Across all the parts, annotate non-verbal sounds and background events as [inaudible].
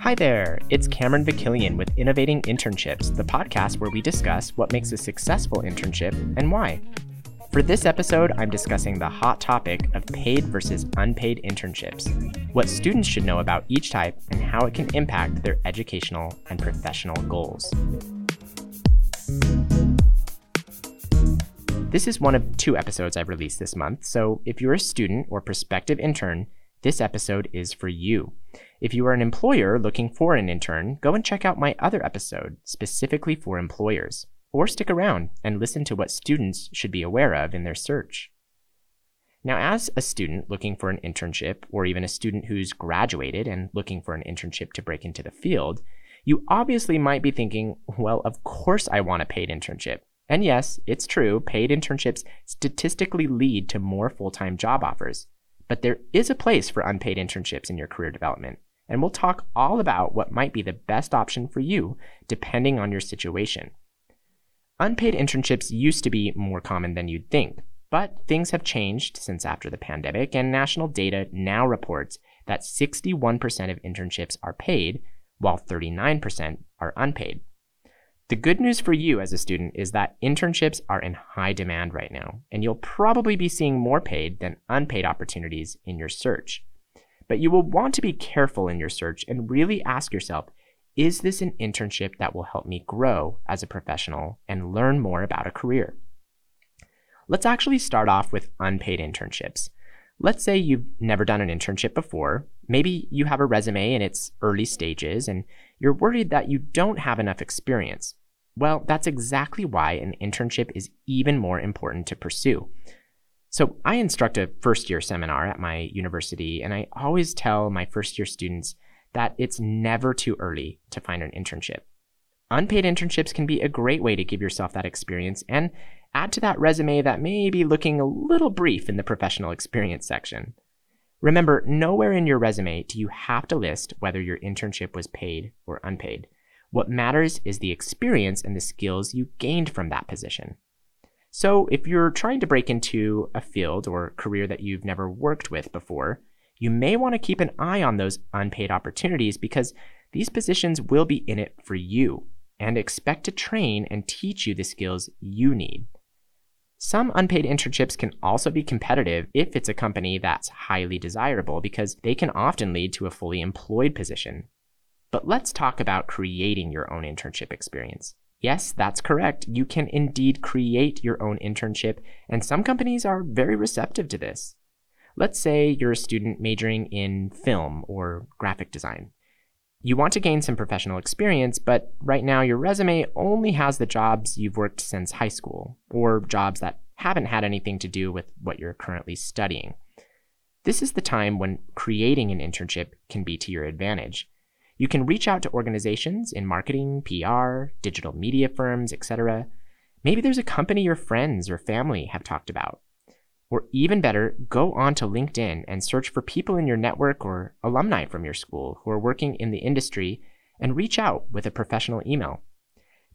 Hi there, it's Cameron Vakilian with Innovating Internships, the podcast where we discuss what makes a successful internship and why. For this episode, I'm discussing the hot topic of paid versus unpaid internships, what students should know about each type, and how it can impact their educational and professional goals. This is one of two episodes I've released this month, so if you're a student or prospective intern, this episode is for you. If you are an employer looking for an intern, go and check out my other episode specifically for employers, or stick around and listen to what students should be aware of in their search. Now, as a student looking for an internship, or even a student who's graduated and looking for an internship to break into the field, you obviously might be thinking, well, of course I want a paid internship. And yes, it's true, paid internships statistically lead to more full time job offers. But there is a place for unpaid internships in your career development. And we'll talk all about what might be the best option for you depending on your situation. Unpaid internships used to be more common than you'd think, but things have changed since after the pandemic, and national data now reports that 61% of internships are paid, while 39% are unpaid. The good news for you as a student is that internships are in high demand right now, and you'll probably be seeing more paid than unpaid opportunities in your search. But you will want to be careful in your search and really ask yourself is this an internship that will help me grow as a professional and learn more about a career? Let's actually start off with unpaid internships. Let's say you've never done an internship before. Maybe you have a resume in its early stages and you're worried that you don't have enough experience. Well, that's exactly why an internship is even more important to pursue. So, I instruct a first year seminar at my university, and I always tell my first year students that it's never too early to find an internship. Unpaid internships can be a great way to give yourself that experience and add to that resume that may be looking a little brief in the professional experience section. Remember, nowhere in your resume do you have to list whether your internship was paid or unpaid. What matters is the experience and the skills you gained from that position. So, if you're trying to break into a field or career that you've never worked with before, you may want to keep an eye on those unpaid opportunities because these positions will be in it for you and expect to train and teach you the skills you need. Some unpaid internships can also be competitive if it's a company that's highly desirable because they can often lead to a fully employed position but let's talk about creating your own internship experience. Yes, that's correct. You can indeed create your own internship, and some companies are very receptive to this. Let's say you're a student majoring in film or graphic design. You want to gain some professional experience, but right now your resume only has the jobs you've worked since high school, or jobs that haven't had anything to do with what you're currently studying. This is the time when creating an internship can be to your advantage. You can reach out to organizations in marketing, PR, digital media firms, etc. Maybe there's a company your friends or family have talked about. Or even better, go on to LinkedIn and search for people in your network or alumni from your school who are working in the industry and reach out with a professional email.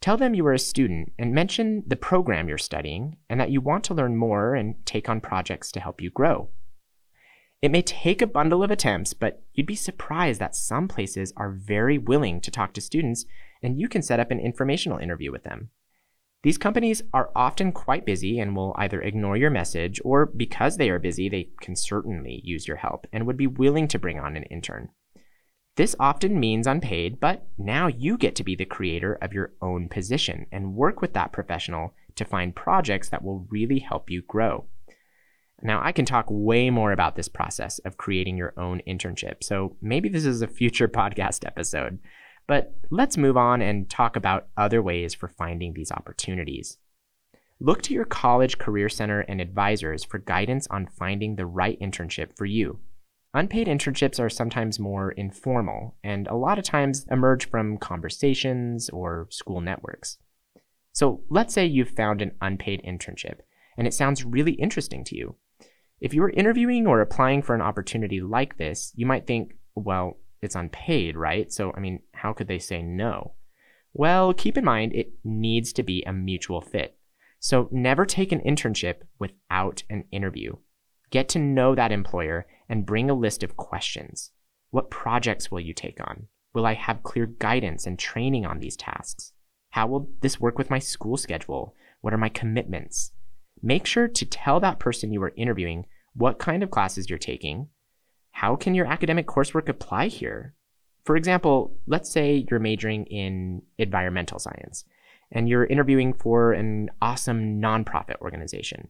Tell them you are a student and mention the program you're studying and that you want to learn more and take on projects to help you grow. It may take a bundle of attempts, but you'd be surprised that some places are very willing to talk to students and you can set up an informational interview with them. These companies are often quite busy and will either ignore your message or because they are busy, they can certainly use your help and would be willing to bring on an intern. This often means unpaid, but now you get to be the creator of your own position and work with that professional to find projects that will really help you grow. Now, I can talk way more about this process of creating your own internship, so maybe this is a future [laughs] podcast episode. But let's move on and talk about other ways for finding these opportunities. Look to your college career center and advisors for guidance on finding the right internship for you. Unpaid internships are sometimes more informal and a lot of times emerge from conversations or school networks. So let's say you've found an unpaid internship and it sounds really interesting to you. If you were interviewing or applying for an opportunity like this, you might think, well, it's unpaid, right? So, I mean, how could they say no? Well, keep in mind it needs to be a mutual fit. So, never take an internship without an interview. Get to know that employer and bring a list of questions. What projects will you take on? Will I have clear guidance and training on these tasks? How will this work with my school schedule? What are my commitments? Make sure to tell that person you are interviewing what kind of classes you're taking. How can your academic coursework apply here? For example, let's say you're majoring in environmental science and you're interviewing for an awesome nonprofit organization.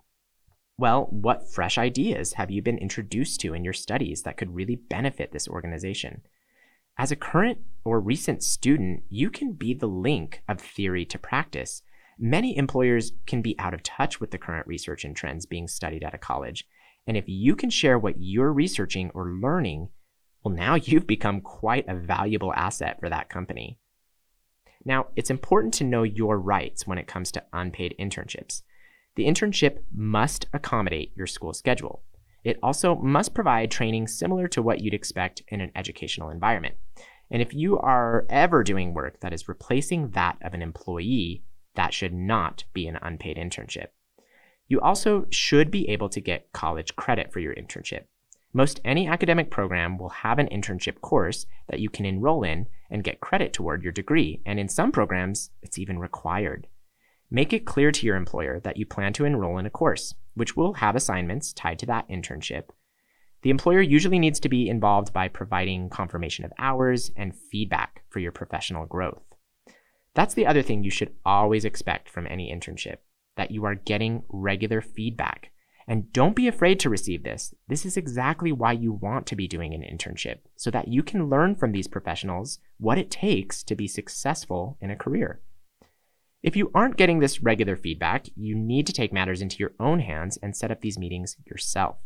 Well, what fresh ideas have you been introduced to in your studies that could really benefit this organization? As a current or recent student, you can be the link of theory to practice. Many employers can be out of touch with the current research and trends being studied at a college. And if you can share what you're researching or learning, well, now [laughs] you've become quite a valuable asset for that company. Now, it's important to know your rights when it comes to unpaid internships. The internship must accommodate your school schedule. It also must provide training similar to what you'd expect in an educational environment. And if you are ever doing work that is replacing that of an employee, that should not be an unpaid internship. You also should be able to get college credit for your internship. Most any academic program will have an internship course that you can enroll in and get credit toward your degree, and in some programs, it's even required. Make it clear to your employer that you plan to enroll in a course, which will have assignments tied to that internship. The employer usually needs to be involved by providing confirmation of hours and feedback for your professional growth. That's the other thing you should always expect from any internship that you are getting regular feedback. And don't be afraid to receive this. This is exactly why you want to be doing an internship, so that you can learn from these professionals what it takes to be successful in a career. If you aren't getting this regular feedback, you need to take matters into your own hands and set up these meetings yourself.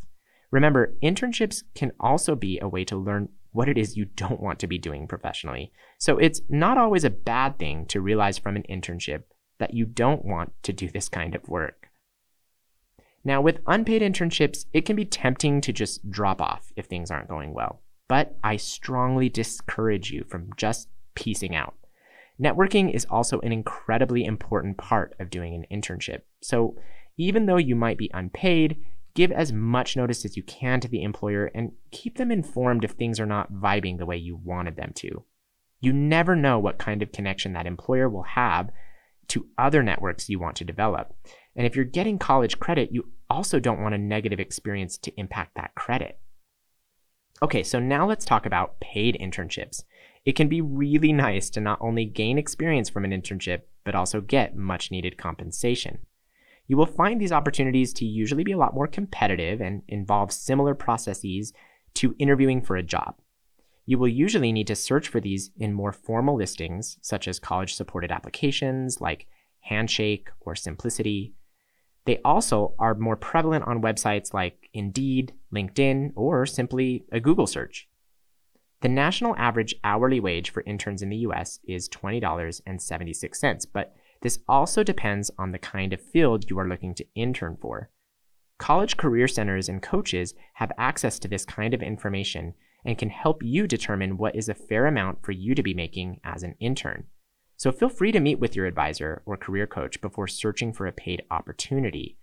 Remember, internships can also be a way to learn what it is you don't want to be doing professionally. So it's not always a bad thing to realize from an internship that you don't want to do this kind of work. Now, with unpaid internships, it can be tempting to just drop off if things aren't going well. But I strongly discourage you from just piecing out. Networking is also an incredibly important part of doing an internship. So even though you might be unpaid, give as much notice as you can to the employer and keep them informed if things are not vibing the way you wanted them to. You never know what kind of connection that employer will have to other networks you want to develop. And if you're getting college credit, you also don't want a negative experience to impact that credit. Okay, so now let's talk about paid internships. It can be really nice to not only gain experience from an internship, but also get much needed compensation. You will find these opportunities to usually be a lot more competitive and involve similar processes to interviewing for a job. You will usually need to search for these in more formal listings, such as college supported applications like Handshake or Symplicity. They also are more prevalent on websites like Indeed, LinkedIn, or simply a Google search. The national average hourly wage for interns in the US is $20.76, but this also depends on the kind of field you are looking to intern for. College career centers and coaches have access to this kind of information and can help you determine what is a fair amount for you to be making as an intern. So feel free to meet with your advisor or career coach before searching for a paid opportunity.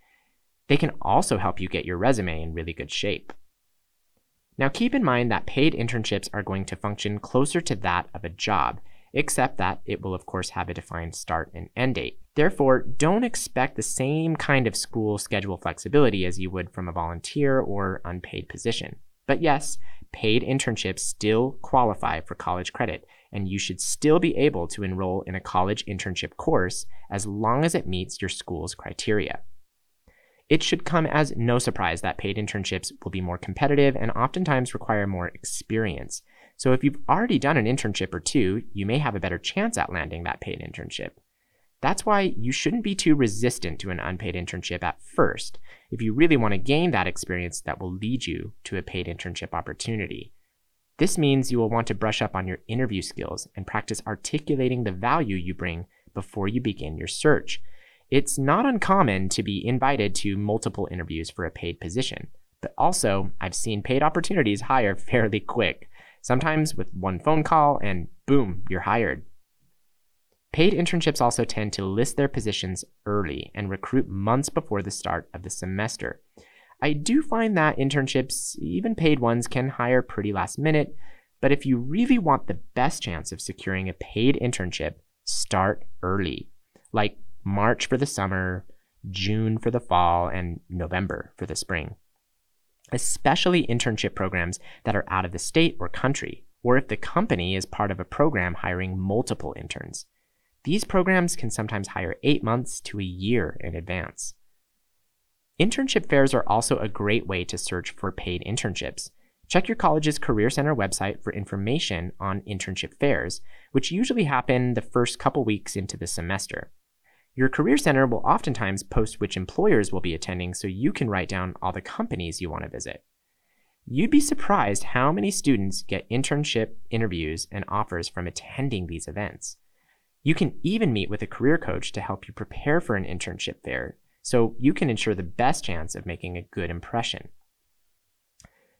They can also help you get your resume in really good shape. Now keep in mind that paid internships are going to function closer to that of a job, except that it will of course have a defined start and end date. Therefore, don't expect the same kind of school schedule flexibility as you would from a volunteer or unpaid position. But yes, paid internships still qualify for college credit, and you should still be able to enroll in a college internship course as long as it meets your school's criteria. It should come as no surprise that paid internships will be more competitive and oftentimes require more experience. So if you've already done an internship or two, you may have a better chance at landing that paid internship. That's why you shouldn't be too resistant to an unpaid internship at first if you really want to gain that experience that will lead you to a paid internship opportunity. This means you will want to brush up on your interview skills and practice articulating the value you bring before you begin your search it's not uncommon to be invited to multiple interviews for a paid position, but also I've seen paid opportunities hire [laughs] fairly quick, sometimes with one phone call and boom, you're hired. Paid internships also tend to list their positions early and recruit months before the start of the semester. I do find that internships, even paid ones, can hire pretty last minute, But if you really want the best chance of securing a paid internship, start early, like March for the summer, June for the fall, and November for the spring. Especially internship programs that are out of the state or country, or if the company is part of a program hiring multiple interns. These programs can sometimes hire eight months to a year in advance. Internship fairs are also a great way to search for paid internships. Check your college's Career Center website for information on internship fairs, which usually happen the first couple weeks into the semester. Your Career Center will oftentimes post which employers will be attending so you can write down all the companies you want to visit. You'd be surprised how many students get internship interviews and offers from attending these events. You can even meet with a career coach to help you prepare for an internship fair so you can ensure the best chance of making a good impression.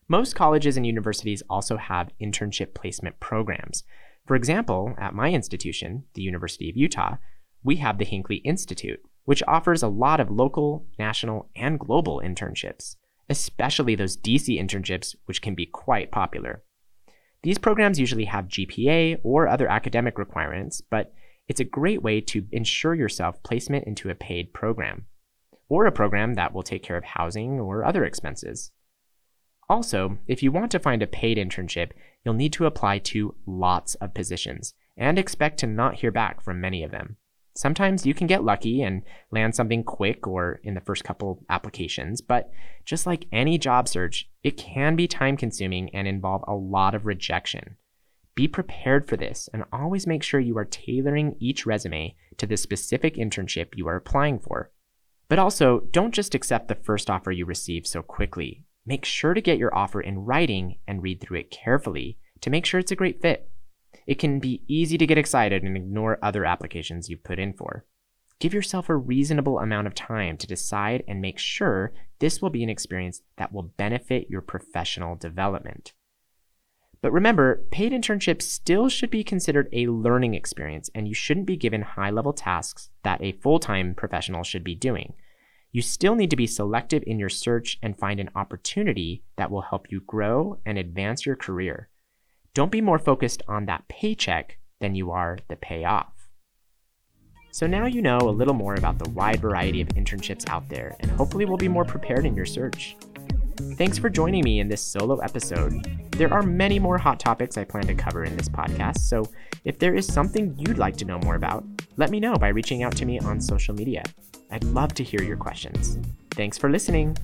Most colleges and universities also have internship placement programs. For example, at my institution, the University of Utah, we have the Hinckley Institute, which offers a lot of local, national, and global internships, especially those DC internships, which can be quite popular. These programs usually have GPA or other academic requirements, but it's a great way to ensure yourself placement into a paid program, or a program that will take care of housing or other expenses. Also, if you want to find a paid internship, you'll need to apply to lots of positions and expect to not hear back from many of them. Sometimes you can get lucky and land something quick or in the first couple applications, but just like any job search, it can be time consuming and involve a lot of rejection. Be prepared for this and always make sure you are tailoring each resume to the specific internship you are applying for. But also, don't just accept the first offer you receive so quickly. Make sure to get your offer in writing and read through it carefully to make sure it's a great fit. It can be easy to get excited and ignore other applications you've put in for. Give yourself a reasonable amount of time to decide and make sure this will be an experience that will benefit your professional development. But remember, paid internships still should be considered a learning experience, and you shouldn't be given high level tasks that a full time professional should be doing. You still need to be selective in your search and find an opportunity that will help you grow and advance your career. Don't be more focused on that paycheck than you are the payoff. So now you know a little more about the wide variety of internships out there, and hopefully will be more prepared in your search. Thanks for joining me in this solo episode. There are many more hot topics I plan to cover in this podcast, so if there is something you'd like to know more about, let me know by reaching out to me on social media. I'd love to hear your questions. Thanks for listening.